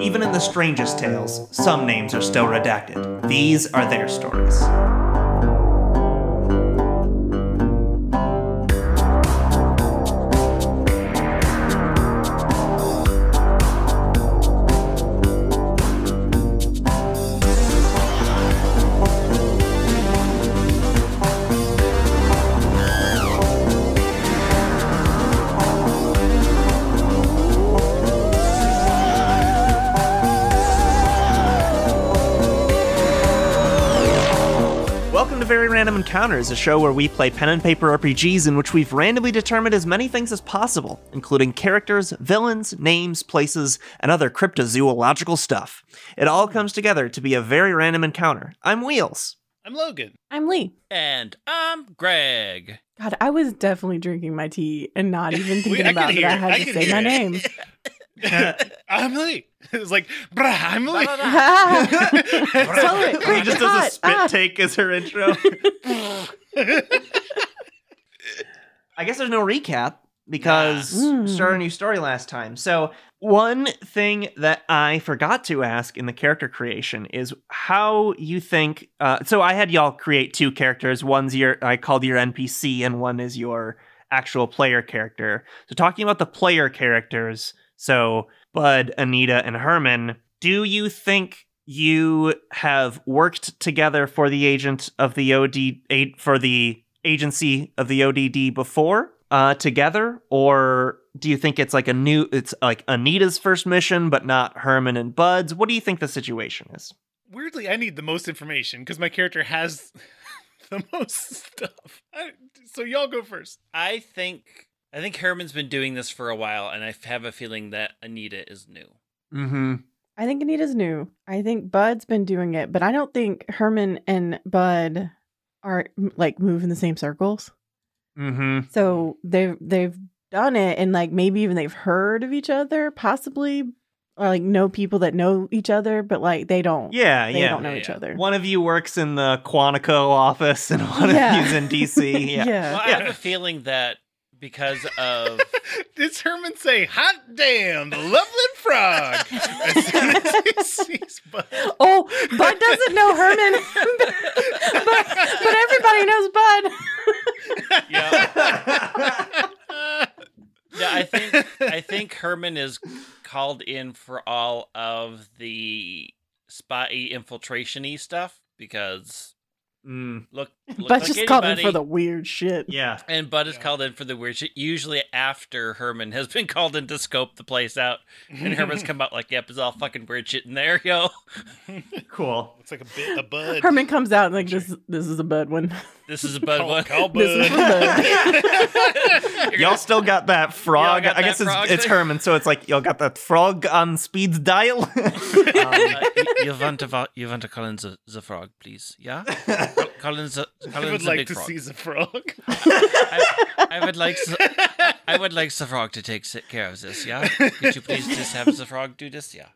Even in the strangest tales, some names are still redacted. These are their stories. Welcome to Very Random Encounters, is a show where we play pen and paper RPGs in which we've randomly determined as many things as possible, including characters, villains, names, places, and other cryptozoological stuff. It all comes together to be a very random encounter. I'm Wheels. I'm Logan. I'm Lee. And I'm Greg. God, I was definitely drinking my tea and not even thinking I could about hear that I it. had to say my it. name. I'm Lee. It was like, bruh, I'm Lee. Tell it, He quick, just does a hot, spit ah. take as her intro. I guess there's no recap because Mm. started a new story last time. So one thing that I forgot to ask in the character creation is how you think. Uh, so I had y'all create two characters. One's your I called your NPC, and one is your actual player character. So talking about the player characters, so Bud, Anita, and Herman. Do you think you have worked together for the agent of the OD for the agency of the ODD before uh, together, or do you think it's like a new? It's like Anita's first mission, but not Herman and Bud's. What do you think the situation is? Weirdly, I need the most information because my character has the most stuff. I, so y'all go first. I think I think Herman's been doing this for a while, and I have a feeling that Anita is new. Mm-hmm. I think Anita's new. I think Bud's been doing it, but I don't think Herman and Bud are m- like moving the same circles. Mm-hmm. So they've they've done it and like maybe even they've heard of each other, possibly, or like know people that know each other, but like they don't. Yeah, they yeah. don't know Yeah, each yeah. other. One of you works in the Quantico office, and one Yeah. of you's in DC. Yeah. yeah. Well, I Yeah. have a feeling that because of Did Herman say, hot damn, the Loveland frog? As soon as he sees Bud. Oh, Bud doesn't know Herman, but, but everybody knows Bud. yeah, yeah, I think I think Herman is called in for all of the spy infiltration-y stuff because Mm, look, look Bud's like just called in for the weird shit. yeah. And Bud is Yeah. called in for the weird shit, usually after Herman has been called in to scope the place out. And Herman's come out like, yep, it's all fucking weird shit in there, yo. Cool. It's like a bit a bud. Herman comes out and like this. This is a Bud one. This is a Bud call, one. call This is Bud. Y'all still got that frog. got I guess that it's, frog it's thing? Herman, so it's like y'all got that frog on speed dial. Um, Uh, you, you want to you want to call in the, the frog, please? Yeah, call, call in the call I would like to frog. see the frog. I, I would like the, I would like the frog to take care of this. Yeah, could you please just have the frog do this? Yeah.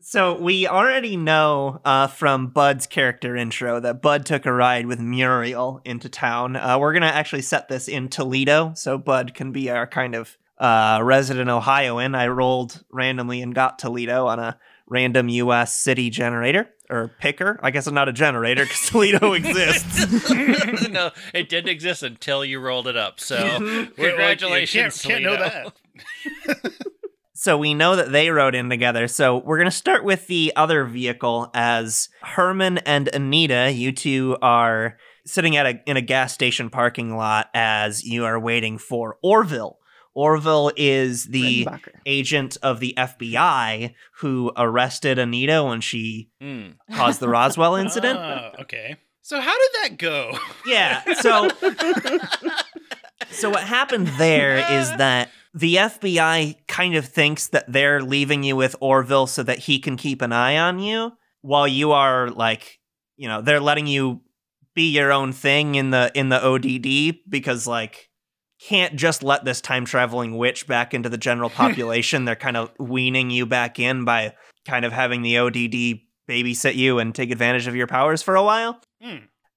so we already know uh, from Bud's character intro that Bud took a ride with Muriel into town. Uh, we're gonna actually set this in Toledo, so Bud can be our kind of uh, resident Ohioan. I rolled randomly and got Toledo on a random U.S. city generator or picker. I guess I'm not a generator because Toledo exists. no, it didn't exist until you rolled it up. So Well, you congratulations, can't, can't know Toledo. that. So we know that they rode in together. So we're going to start with the other vehicle as Herman and Anita. You two are sitting at a in a gas station parking lot as you are waiting for Orville. Orville is the agent of the FBI who arrested Anita when she Hmm. caused the Roswell incident. Ah, okay. So how did that go? Yeah. So So what happened there is that the FBI kind of thinks that they're leaving you with Orville so that he can keep an eye on you while you are like, you know, they're letting you be your own thing in the in the ODD because like can't just let this time traveling witch back into the general population. they're kind of weaning you back in by kind of having the ODD babysit you and take advantage of your powers for a while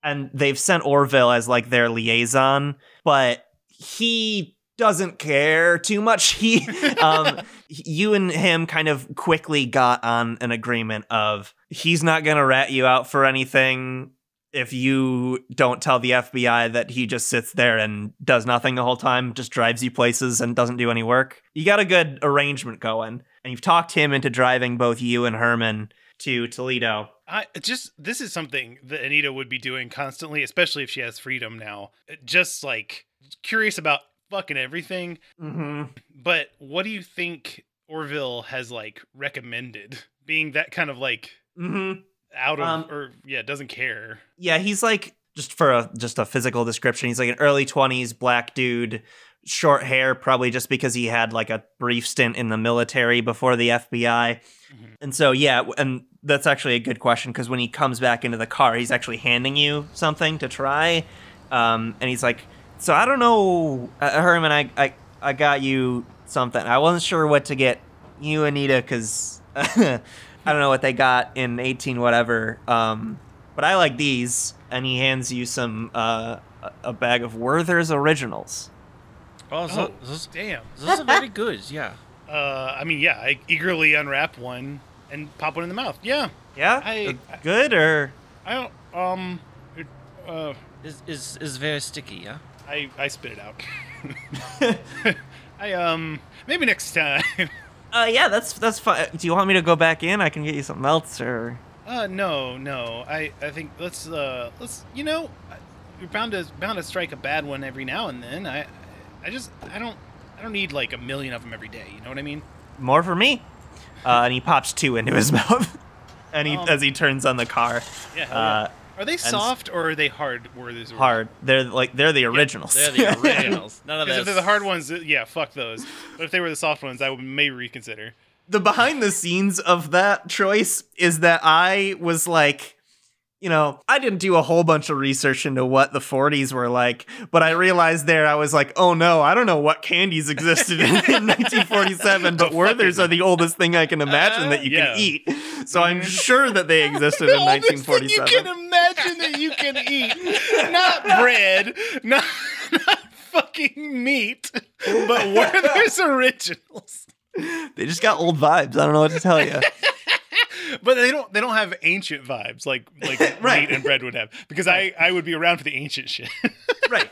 and they've sent Orville as like their liaison, but he doesn't care too much. He, um, you and him kind of quickly got on an agreement of he's not going to rat you out for anything if you don't tell the FBI that he just sits there and does nothing the whole time, just drives you places and doesn't do any work. You got a good arrangement going, and you've talked him into driving both you and Herman to Toledo. I just this is something that Anita would be doing constantly, especially if she has freedom now. Just like curious about fucking everything. Mm-hmm. But what do you think Orville has like recommended? Being that kind of like Mm-hmm. Out of Um, or yeah, doesn't care. Yeah, he's like just for a just a physical description. He's like an early twenties black dude, short hair, probably just because he had like a brief stint in the military before the FBI. Mhm. And so yeah, and that's actually a good question because when he comes back into the car, he's actually handing you something to try, um, and he's like, "So I don't know, uh, Herman, I, I I got you something. I wasn't sure what to get you, Anita, because." I don't know what they got in 18 whatever. Um, but I like these. And he hands you some uh, a- a bag of Werther's originals. Oh, Oh, so, those, damn. those are very good. Yeah. Uh, I mean, yeah, I eagerly unwrap one and pop one in the mouth. Yeah, Yeah, I- Uh, good or I don't. Um, it, uh, Is is is very sticky. Yeah. I I spit it out. I um maybe next time. Uh, yeah, that's that's fine. Do you want me to go back in? I can get you something else or. Uh, no, no. I I think let's uh let's you know you're bound to bound to strike a bad one every now and then. I I just I don't I don't need like a million of them every day. You know what I mean? More for me. Uh, and he pops two into his mouth. And he, Um, as he turns on the car, Yeah. uh, yeah. Are they soft or are they hard? Werther's originals? hard. They're like they're the originals. They're the originals. None of Because this. if they're the hard ones, yeah, fuck those. But if they were the soft ones, I would may reconsider. the behind the scenes of that choice is that I was like, you know, I didn't do a whole bunch of research into what the 40s were like, but I realized there I was like, oh no, I don't know what candies existed in, in 1947, but The Werther's are the oldest thing I can imagine that you Yeah. can eat. So I'm sure that they existed in oldest thing 1947. Imagine that you can eat. Not bread, not, not fucking meat, but Werther's originals. They just got old vibes. I don't know what to tell you. But they don't they don't have ancient vibes like like Right. meat and bread would have. Because I, I would be around for the ancient shit. right.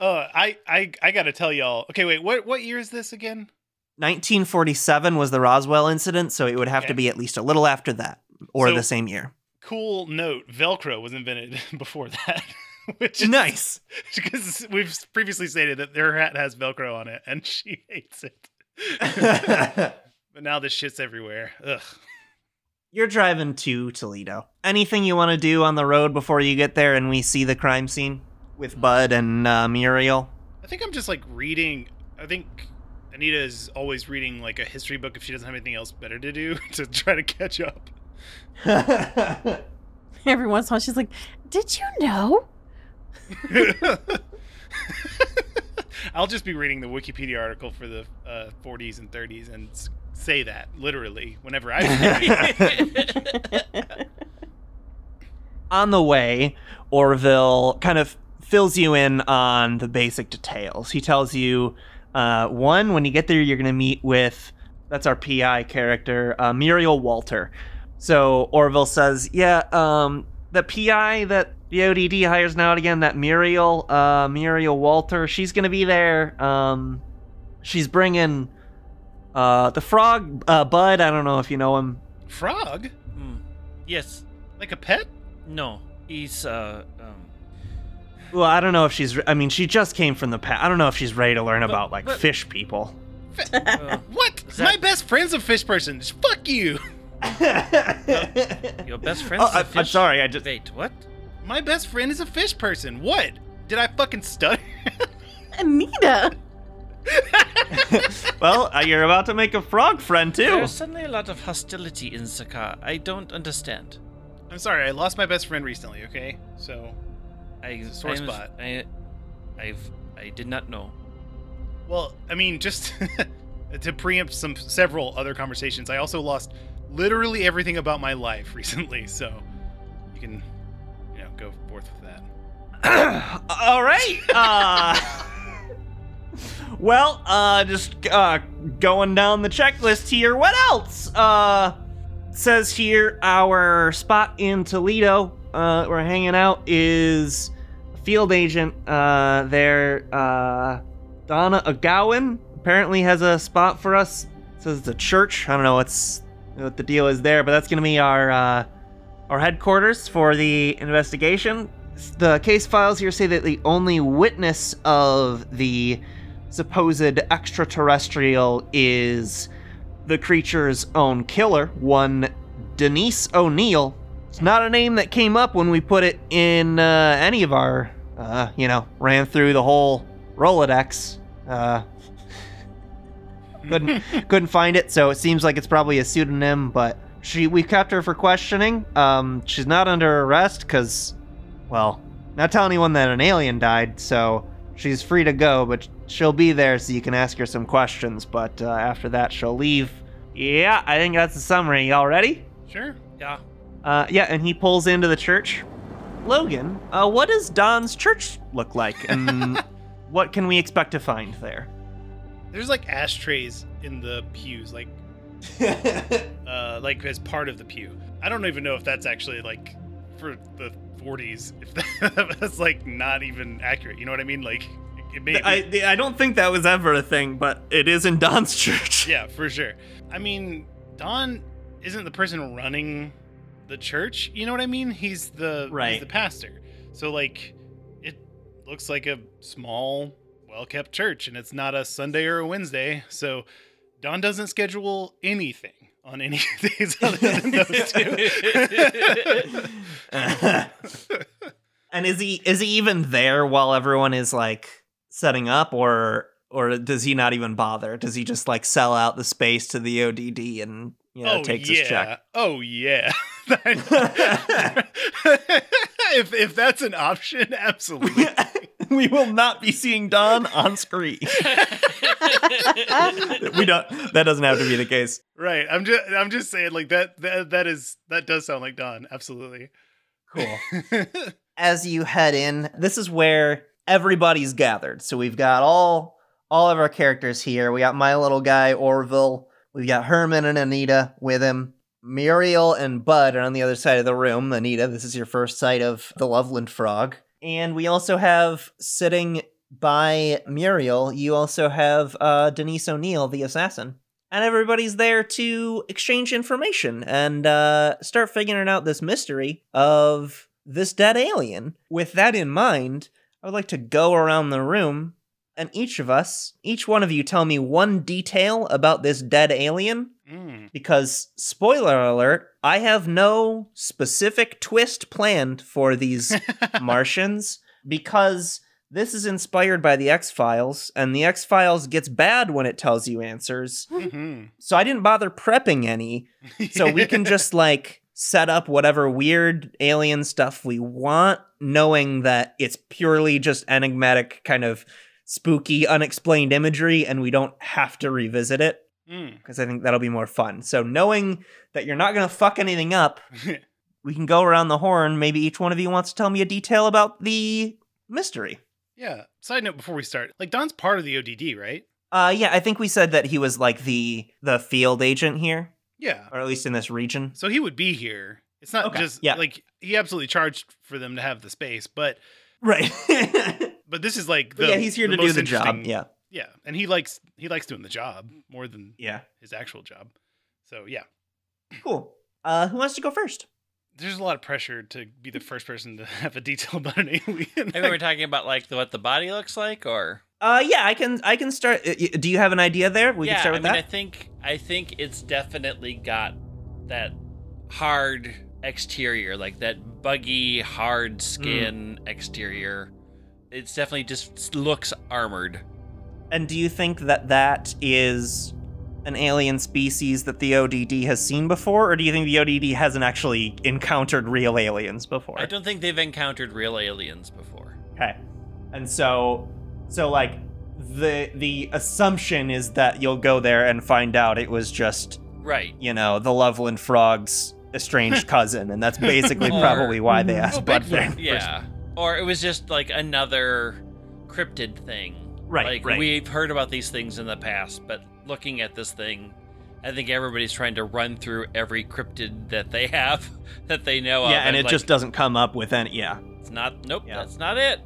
uh I, I I gotta tell y'all. Okay, wait, what what year is this again? 1947 was the Roswell incident, so it would have to be at least a little after that or So- the same year. Cool note, Velcro was invented before that. Which is Nice. because we've previously stated that their hat has Velcro on it and she hates it. But now this shit's everywhere. Ugh. You're driving to Toledo. Anything you want to do on the road before you get there and we see the crime scene with Bud and uh, Muriel? I think I'm just like reading. I think Anita is always reading like a history book if she doesn't have anything else better to do to try to catch up. Every once in a while, she's like, "Did you know?" I'll just be reading the Wikipedia article for the uh, 40s and 30s and say that literally whenever I. on the way, Orville kind of fills you in on the basic details. He tells you, uh, one, when you get there, you're going to meet with, that's our PI character, uh, Muriel Walter. So Orville says, yeah, um, the PI that the ODD hires now and again, that Muriel, uh, Muriel Walter, she's to be there. Um, she's bringing uh, the frog, uh, Bud. I don't know if you know him. Frog? Hmm. Yes. Like a pet? No. He's uh um. Well, I don't know if she's. I mean, she just came from the past. I don't know if she's ready to learn But- about like but- fish people. uh, What? That- My best friend's a fish person. Fuck you. your best friend. Oh, I- I'm sorry, I just- Wait. What? My best friend is a fish person. What? Did I fucking stutter? Anita. well, uh, you're about to make a frog friend too. There's suddenly a lot of hostility in Zakar. I don't understand. I'm sorry, I lost my best friend recently, okay? So, I Sore I'm- spot. I, I've I did not know. well, I mean, just to preempt some several other conversations, I also lost literally everything about my life recently, so you can, you know, go forth with that. All right. Uh, well, uh, just uh, going down the checklist here. What else? Uh, says here our spot in Toledo. Uh, we're hanging out is field agent. Uh, there. Uh, Donna Agawan apparently has a spot for us. says it's a church. I don't know what's what the deal is there, but that's gonna be our uh, our headquarters for the investigation. The case files here say that the only witness of the supposed extraterrestrial is the creature's own killer, one Denise O'Neill. It's not a name that came up when we put it in uh, any of our, uh, you know, ran through the whole Rolodex. Uh, couldn't couldn't find it, so it seems like it's probably a pseudonym. But she, we kept her for questioning. Um, she's not under arrest because, well, not tell anyone that an alien died. So she's free to go, but she'll be there so you can ask her some questions. But uh, after that, she'll leave. Yeah, I think that's the summary. Y'all ready? Sure. Yeah. Uh, yeah, and he pulls into the church. Logan, uh, what does Don's church look like, and what can we expect to find there? There's like ashtrays in the pews, like uh, like as part of the pew. I don't even know if that's actually like for the 40s. If that, that's like not even accurate, you know what I mean? Like it may. I I don't think that was ever a thing, but it is in Don's church. yeah, for sure. I mean, Don isn't the person running the church. You know what I mean? He's the Right. He's the pastor. So like, it looks like a small, well-kept church, and it's not a Sunday or a Wednesday. So Don doesn't schedule anything on any days other than those two. and is he is he even there while everyone is like setting up, or or does he not even bother? Does he just like sell out the space to the ODD and you know oh takes yeah. his check? Oh yeah. if if that's an option, absolutely. we will not be seeing Don on screen. we don't. That doesn't have to be the case. Right. I'm just I'm just saying like that that that is that does sound like Don. Absolutely. Cool. As you head in, this is where everybody's gathered. So we've got all all of our characters here. We got my little guy Orville. We've got Herman and Anita with him. Muriel and Bud are on the other side of the room. Anita, this is your first sight of the Loveland Frog. And we also have sitting by Muriel, you also have uh, Denise O'Neill, the assassin. And everybody's there to exchange information and uh, start figuring out this mystery of this dead alien. With that in mind, I would like to go around the room and each of us, each one of you, tell me one detail about this dead alien Mm. because spoiler alert i have no specific twist planned for these martians because this is inspired by the x-files and the x-files gets bad when it tells you answers Mhm. so i didn't bother prepping any so we can just like set up whatever weird alien stuff we want knowing that it's purely just enigmatic kind of spooky unexplained imagery and we don't have to revisit it Mm. because I think that'll be more fun. So knowing that you're not gonna fuck anything up, we can go around the horn. Maybe each one of you wants to tell me a detail about the mystery. yeah. Side note before we start, like Don's part of the ODD, right? Uh, yeah, I think we said that he was like the the field agent here, Yeah. or at least in this region. So he would be here. It's not Okay, just yeah. like he absolutely charged for them to have the space, but Right. but this is like But the yeah, he's here to do the job. Yeah. Yeah, and he likes he likes doing the job more than Yeah. his actual job. So yeah, Cool. Uh, who wants to go first? there's a lot of pressure to be the first person to have a detail about an alien. Maybe we're talking about like what the body looks like, or Uh, yeah, I can. I can start. uh, Do you have an idea there? We yeah. can start with I mean, that. I think I think it's definitely got that hard exterior, like that buggy, hard skin Hmm. exterior. It's definitely just looks armored. And do you think that that is an alien species that the ODD has seen before, or do you think the ODD hasn't actually encountered real aliens before? I don't think they've encountered real aliens before. Okay. And so, so like the the assumption is that you'll go there and find out it was just Right. you know the Loveland Frog's estranged cousin, and that's basically Or- probably why they asked Oh, Bud Bigfoot. Yeah. Or it was just like another cryptid thing. Right, like right. we've heard about these things in the past, but looking at this thing, I think everybody's trying to run through every cryptid that they have that they know of. yeah, and it like, just doesn't come up with any. Yeah. it's not. Nope, Yeah. that's not it.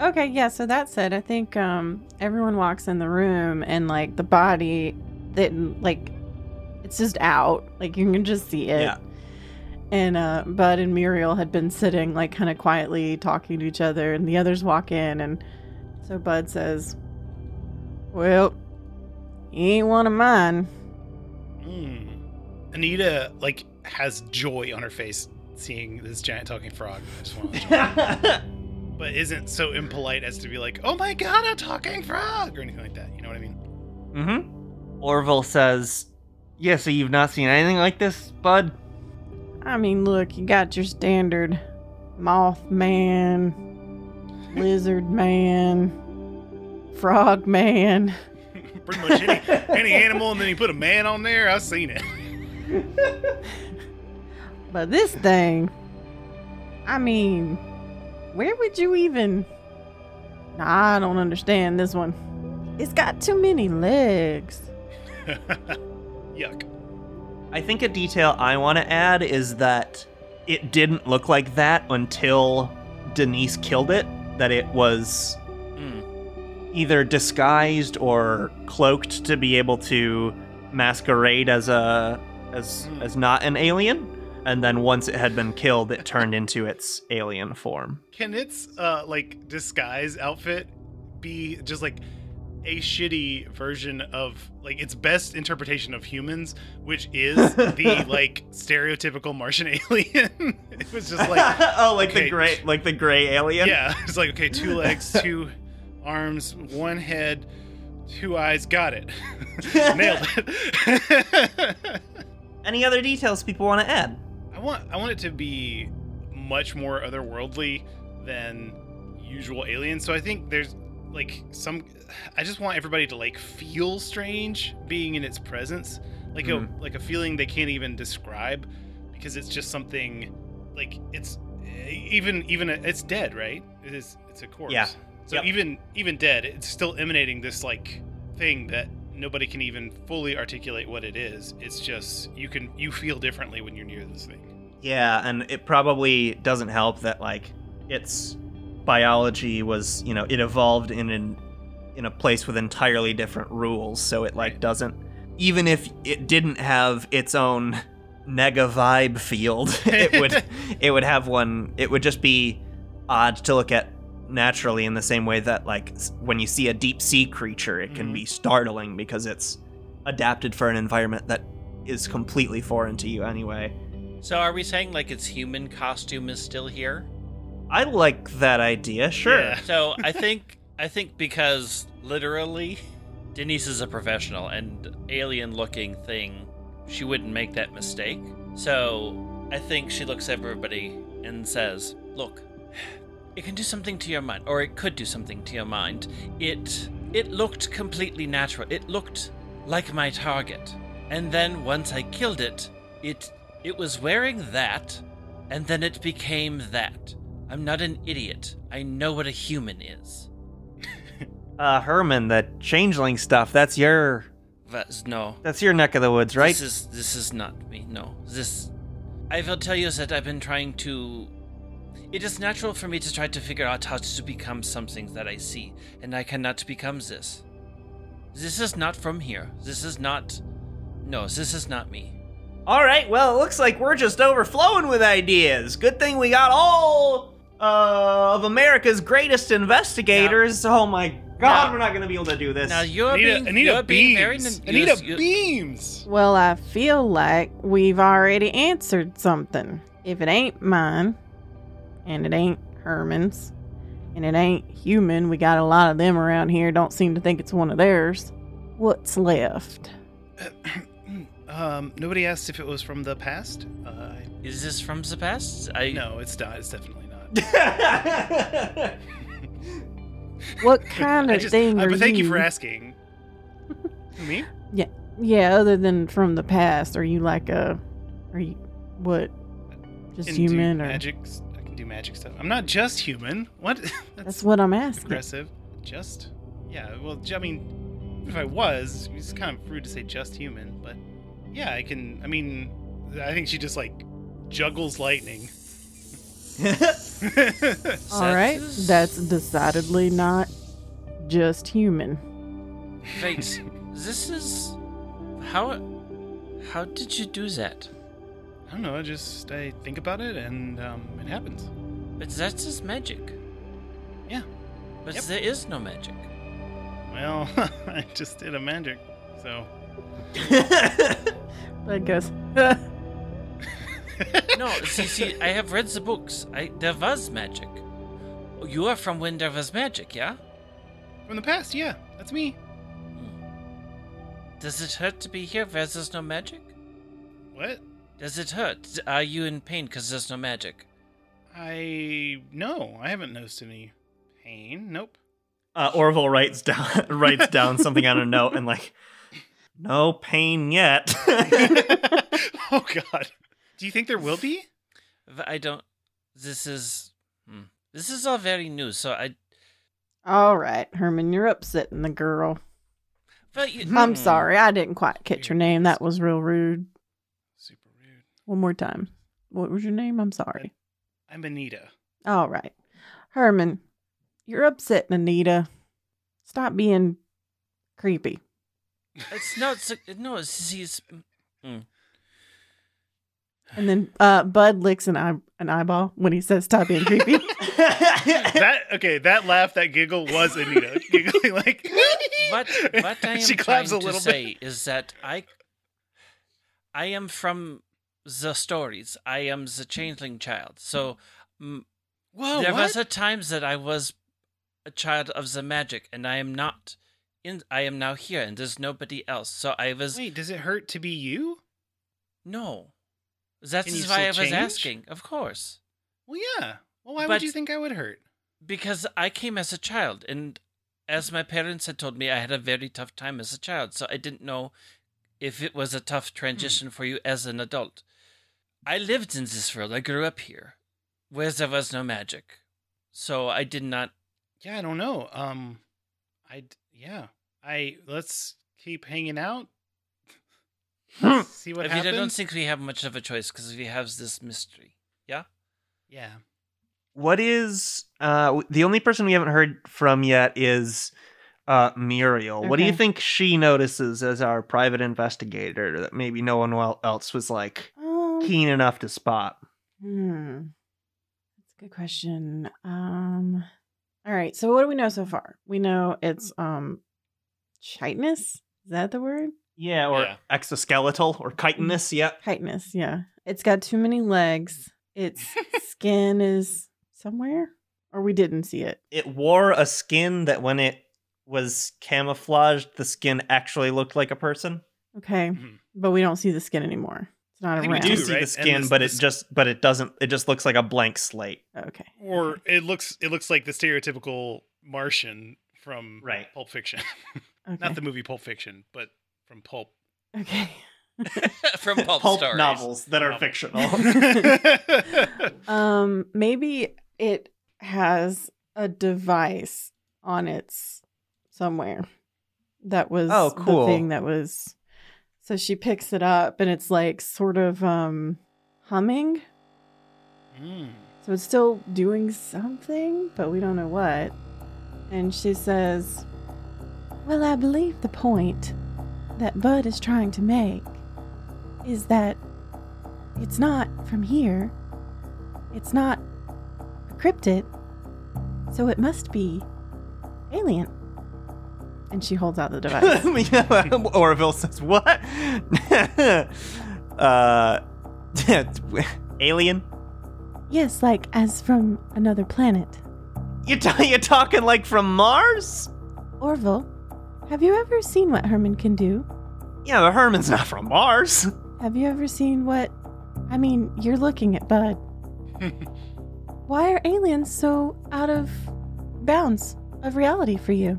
Okay, yeah, so that said, I think um everyone walks in the room and like the body that like it's just out. Like you can just see it. Yeah. And uh Bud and Muriel had been sitting like kind of quietly talking to each other and the others walk in and so Bud says, "Well, he ain't one of mine." Mm. Anita like has joy on her face seeing this giant talking frog. I just want to but isn't so impolite as to be like, "Oh my god, a talking frog" or anything like that. You know what I mean? mm-hmm. Orville says, "Yeah, so you've not seen anything like this, bud." I mean, look, you got your standard moth man, lizard man, frog man. Pretty much any any animal, and then you put a man on there. I've seen it. But this thing, I mean, where would you even? Nah, I don't understand this one. It's got too many legs. Yuck. I think a detail I want to add is that it didn't look like that until Denise killed it. That it was Hmm. either disguised or cloaked to be able to masquerade as a as Hmm. as not an alien. And then once it had been killed, it turned into its alien form. Can its uh like disguise outfit be just like a shitty version of like its best interpretation of humans, which is the like stereotypical Martian alien? it was just like oh, like okay. the gray, like the gray alien. yeah, it's like okay, two legs, two arms, one head, two eyes. Got it. Nailed it. Any other details people want to add? I want I want it to be much more otherworldly than usual aliens. So I think there's like some I just want everybody to like feel strange being in its presence. Like a hmm. like a feeling they can't even describe because it's just something like it's eh, even even it's dead, right? It is it's a corpse. Yeah. So Yep. even even dead, it's still emanating this like thing that nobody can even fully articulate what it is. It's just you can you feel differently when you're near this thing. Yeah, and it probably doesn't help that like its biology was, you know, it evolved in an in a place with entirely different rules, so it like doesn't even if it didn't have its own nega vibe field, it would it would have one it would just be odd to look at naturally in the same way that like when you see a deep sea creature, it can Mhm. be startling because it's adapted for an environment that is completely foreign to you anyway. So are we saying like its human costume is still here? I like that idea. Sure. Yeah. So I think I think because literally Denise is a professional and alien looking thing, she wouldn't make that mistake. So I think she looks at everybody and says, Look, it can do something to your mind, or it could do something to your mind. It it looked completely natural. It looked like my target. And then once I killed it, it it was wearing that, and then it became that. I'm not an idiot. I know what a human is. Uh, Herman, the changeling stuff. That's your That's no. that's your neck of the woods, right? This is this is not me. No. This I will tell you that I've been trying to it is natural for me to try to figure out how to become something that I see, and I cannot become this. This is not from here. This is not No, this is not me. All right. Well, it looks like we're just overflowing with ideas. Good thing we got all uh, of America's greatest investigators. Oh my God, Now- we're not gonna be able to do this. Now you're Anita, being Anita you're being very beams. nin- Anita you're- you're- beams. Well, I feel like we've already answered something. If it ain't mine, and it ain't Herman's, and it ain't human, we got a lot of them around here, don't seem to think it's one of theirs. What's left? um, nobody asked if it was from the past. Uh, Is this from the past? I no, it's not. It's definitely not. What kind of just, thing uh, are but thank you you? for asking. Me? Yeah, yeah. other than from the past, are you like a, are you what? Just human or? magic? I can do magic stuff. I'm not just human. What? That's, That's what I'm asking. aggressive. Just? Yeah, well, I mean, if I was, it's kind of rude to say just human, but yeah, I can. I mean, I think she just like juggles lightning. All right, that's decidedly not just human. Wait, this is how? How did you do that? I don't know. I just I think about it and um, it happens. But that is just magic. Yeah. But Yep. there is no magic. Well, I just did a magic, so. I guess. No, see, see, I have read the books. I there was magic. You are from when there was magic, yeah? From the past, yeah, that's me. Does it hurt to be here where there's no magic? What? Does it hurt? Are you in pain because there's no magic? I no, I haven't noticed any pain. Nope. uh, Orville writes down writes down something on a note and like, no pain yet. oh God. Do you think there will be? I don't. This is. Hmm. This is all very new, so I. All right, Herman, you're upsetting the girl. But you, I'm Hmm. sorry, I didn't quite catch your name. That was real rude. Super rude. One more time. What was your name? I'm sorry. I'm Anita. All right. Herman, you're upsetting Anita. Stop being creepy. It's not. so- No, it's, he's. hmm. And then uh, Bud licks an, eye- an eyeball when he says stop being creepy. That okay? That laugh, that giggle was Anita giggling like. What what I am she trying claps a to little say is that I I am from the stories. I am the changeling child. So mm, Whoa! there what? was a times that I was a child of the magic, and I am not. In I am now here, and there's nobody else. So I was Wait, does it hurt to be you? no. That Can you is why I was change? asking. Of course, Well, yeah. Well, why But- would you think I would hurt? because I came as a child, and as my parents had told me, I had a very tough time as a child. So I didn't know if it was a tough transition for you as an adult. I lived in this world. I grew up here, where there was no magic. So I did not. Yeah, I don't know. Um, I yeah. I let's keep hanging out. See what I mean, I don't think we have much of a choice because we have this mystery. Yeah. Yeah. What is uh the only person we haven't heard from yet is uh Muriel. What do you think she notices as our private investigator that maybe no one else was like Um, keen enough to spot? Hmm. That's a good question. Um all right, so what do we know so far? We know it's um chitinous. Is that the word? Yeah, or Yeah. exoskeletal or chitinous, yeah. Chitinous, yeah. It's got too many legs. Its skin is somewhere? Or we didn't see it. It wore a skin that when it was camouflaged, the skin actually looked like a person. Okay. Mhm. But we don't see the skin anymore. It's not I think we around. We do do, see right? the skin, this- but this- it just but it doesn't it just looks like a blank slate. Okay. Or it looks it looks like the stereotypical Martian from Right. Pulp Fiction. Okay. Not the movie Pulp Fiction, but from Pulp. Okay. From pulp, Pulp stories. novels that are Novel. fictional. Um, maybe it has a device on its somewhere. That was Oh, cool. the thing that was. So she picks it up and it's like sort of um humming. Mm. So it's still doing something, but we don't know what. And she says, Well, I believe the point that Bud is trying to make is that it's not from here. It's not a cryptid. So it must be alien. And she holds out the device. Orville says, "What? uh, alien? yes, like as from another planet. You t- you talking like from Mars? Orville, have you ever seen what Herman can do? Yeah, but Herman's not from Mars. Have you ever seen what? I mean, you're looking at Bud. Why are aliens so out of bounds of reality for you?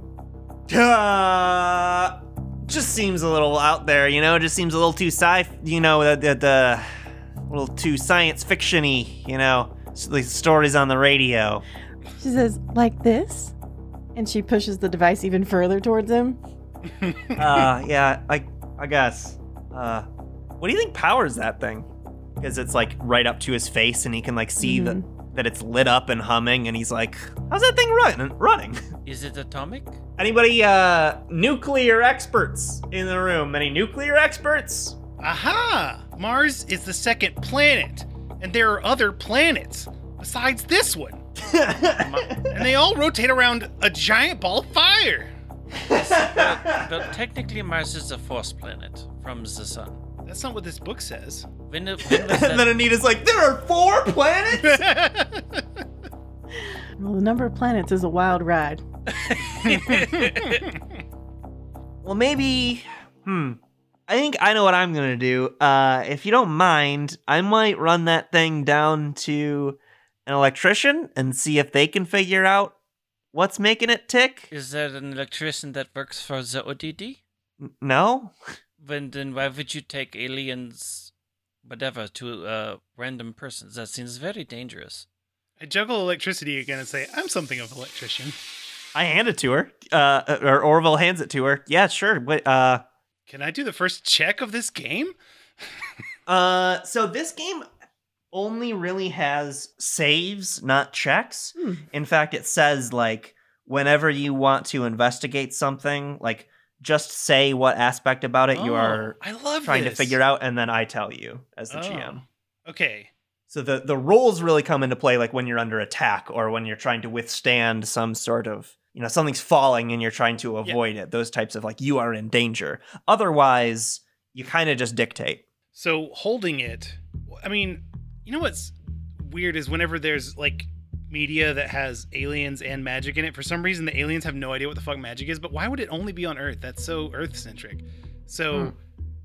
Uh, just seems a little out there, you know. Just seems a little too sci, you know, the the, the a little too science fictiony, you know. The stories on the radio. She says, like this? And she pushes the device even further towards him. uh, yeah, I, I guess. Uh, what do you think powers that thing? Because it's like right up to his face, and he can like see that that it's lit up and humming, and he's like, "How's that thing run- running?" Is it atomic? Anybody, uh, nuclear experts in the room? Any nuclear experts? Aha! Mars is the second planet, and there are other planets besides this one. And they all rotate around a giant ball of fire. But technically, Mars is a force planet from the sun. That's not what this book says. When, when was and then? Anita's like, "There are four planets." Well, the number of planets is a wild ride. Well, maybe. Hmm. I think I know what I'm gonna do. Uh, if you don't mind, I might run that thing down to an electrician and see if they can figure out what's making it tick. Is there an electrician that works for the ODD? N- No. When then why would you take aliens, whatever, to uh, random persons? That seems very dangerous. I juggle electricity again and say, I'm something of an electrician. I hand it to her. Uh, or Orville hands it to her. Yeah, sure. But uh, Can I do the first check of this game? uh, so this game only really has saves, not checks. Hmm. In fact, it says like whenever you want to investigate something, like just say what aspect about it you Oh, are I love trying to figure out, and then I tell you as the Oh. GM. Okay. So the the rules really come into play like when you're under attack or when you're trying to withstand some sort of you know something's falling and you're trying to avoid it. Those types of like you are in danger. Otherwise, you kind of just dictate. So holding it, I mean, you know what's weird is whenever there's like media that has aliens and magic in it, for some reason the aliens have no idea what the fuck magic is, but why would it only be on Earth? That's so Earth centric. So Hmm.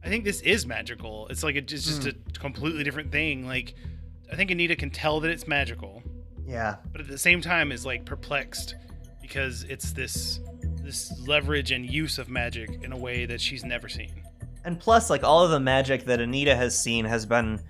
I think this is magical. It's like it's just a completely different thing. Like I think Anita can tell that it's magical, Yeah. but at the same time is like perplexed because it's this this leverage and use of magic in a way that she's never seen. And plus, like all of the magic that Anita has seen has been,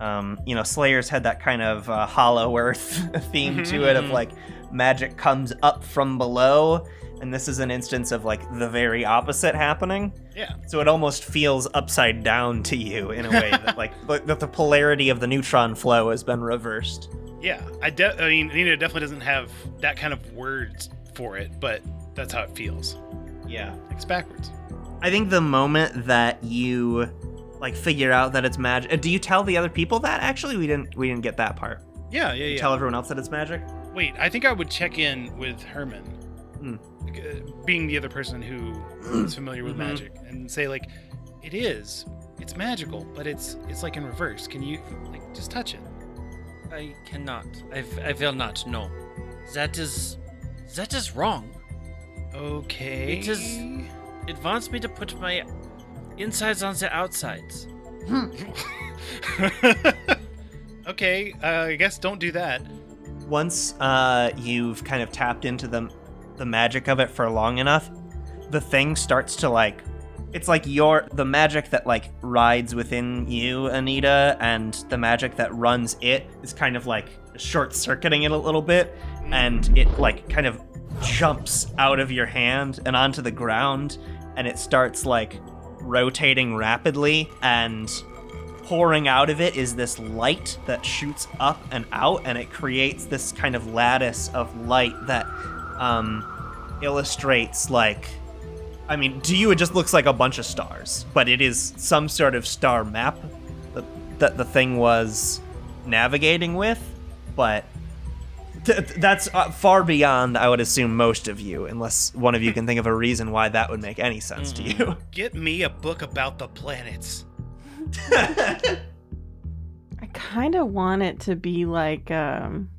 um, you know, Slayer's had that kind of uh, Hollow Earth theme to it of Mhm. like magic comes up from below, and this is an instance of like the very opposite happening. Yeah. So it almost feels upside down to you in a way that like like, that the polarity of the neutron flow has been reversed. Yeah, I de- I mean, Nina definitely doesn't have that kind of words for it, but that's how it feels. Yeah. It's backwards. I think the moment that you like figure out that it's magic, do you tell the other people that? Actually, we didn't we didn't get that part. Yeah, yeah, You yeah. Tell everyone else that it's magic. Wait, I think I would check in with Herman, Hmm. like, uh, being the other person who is familiar with Mhm. magic, and say like, it is, it's magical, but it's it's like in reverse. Can you like just touch it? I cannot. I, I will not. No, that is that is wrong. Okay. It is- It wants me to put my insides on the outsides. okay, uh, I guess don't do that. once uh, you've kind of tapped into the the magic of it for long enough, the thing starts to like it's like your the magic that like rides within you, Anita, and the magic that runs it is kind of like short circuiting it a little bit, and it like kind of jumps out of your hand and onto the ground, and it starts like rotating rapidly and pouring out of it is this light that shoots up and out, and it creates this kind of lattice of light that um, illustrates like. I mean, to you, it just looks like a bunch of stars, but it is some sort of star map that, that the thing was navigating with. But th- th- that's uh, far beyond, I would assume, most of you, unless one of you can think of a reason why that would make any sense to you. Get me a book about the planets. I kind of want it to be like um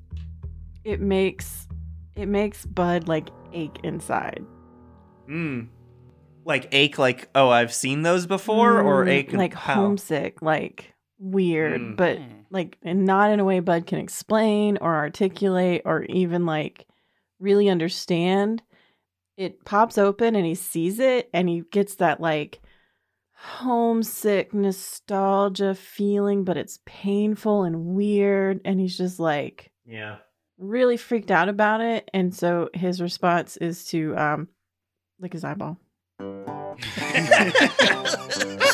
it makes it makes Bud like ache inside. Mm. Like ache, like oh, I've seen those before, or Mm, ache like how? homesick, like weird, Mm. but Hmm. Like and not in a way Bud can explain or articulate or even like really understand. It pops open and he sees it and he gets that like homesick nostalgia feeling, but it's painful and weird and he's just like Yeah. really freaked out about it, and so his response is to um, lick his eyeball.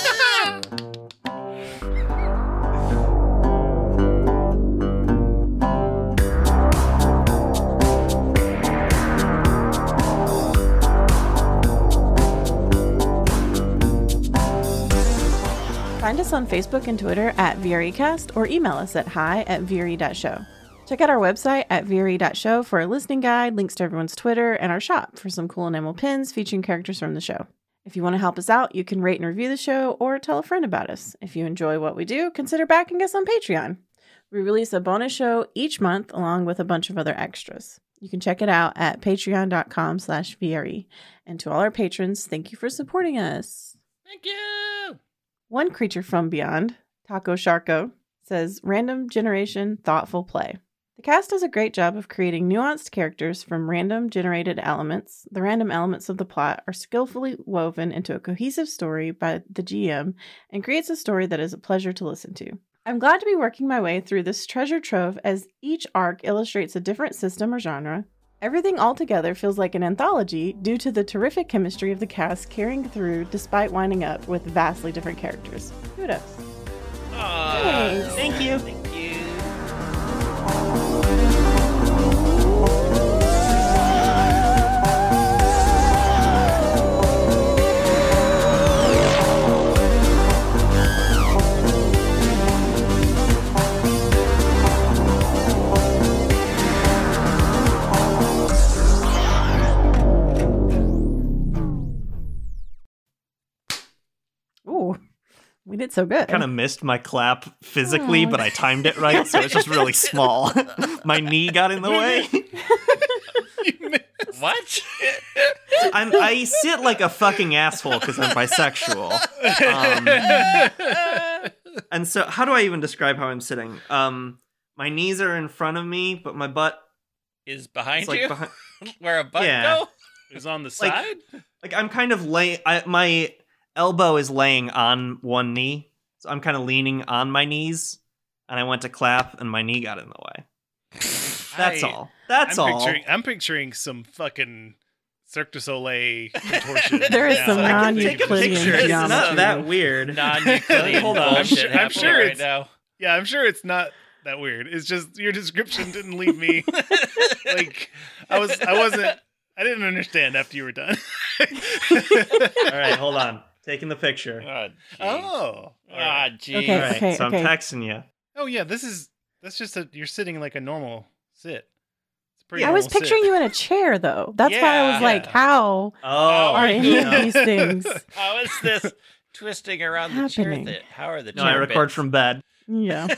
us on Facebook and Twitter at VREcast or email us at hi at VRE.show. Check out our website at VRE.show for a listening guide, links to everyone's Twitter, and our shop for some cool enamel pins featuring characters from the show. If you want to help us out, you can rate and review the show or tell a friend about us. If you enjoy what we do, consider backing us on Patreon. We release a bonus show each month along with a bunch of other extras. You can check it out at patreon.com slash VRE. And to all our patrons, thank you for supporting us. Thank you. One creature from beyond, Taco Sharko, says random generation thoughtful play. The cast does a great job of creating nuanced characters from random generated elements. The random elements of the plot are skillfully woven into a cohesive story by the GM and creates a story that is a pleasure to listen to. I'm glad to be working my way through this treasure trove as each arc illustrates a different system or genre. Everything altogether feels like an anthology due to the terrific chemistry of the cast carrying through despite winding up with vastly different characters. Kudos. Aw, Thanks. Thank you. We did so good. kind of missed my clap physically, Aw. but I timed it right, so it's just really small. my knee got in the way. What? I'm, I sit like a fucking asshole because I'm bisexual. Um, and so, how do I even describe how I'm sitting? Um, my knees are in front of me, but my butt Is behind is like you behind. where a butt Yeah. go? Is on the Like- side. Like I'm kind of lay. I, my elbow is laying on one knee, so I'm kind of leaning on my knees. And I went to clap, and my knee got in the way. That's I- all. That's I'm all. Picturing, I'm picturing some fucking Cirque du Soleil contortion. There is now. some I can take a non-Euclidean picture. It's not that weird. Non-Euclidean Hold on. I'm sure- I'm happening sure right it's- now. Yeah, I'm sure it's not that weird. It's just your description didn't leave me like I was. I wasn't. I didn't understand after you were done. all right, hold on. Taking the picture. Oh, gee. oh. Ah, gee. Okay, All right, okay, so I'm okay. texting you. Oh yeah. This is. That's just a. You're sitting like a normal sit. It's a pretty. I was normal sit. picturing you in a chair, though. That's why I was Yeah. like, how Oh, are my any of these things? How is this twisting around the chair Happening. thing? How are the No, I record bits? from bed. Yeah.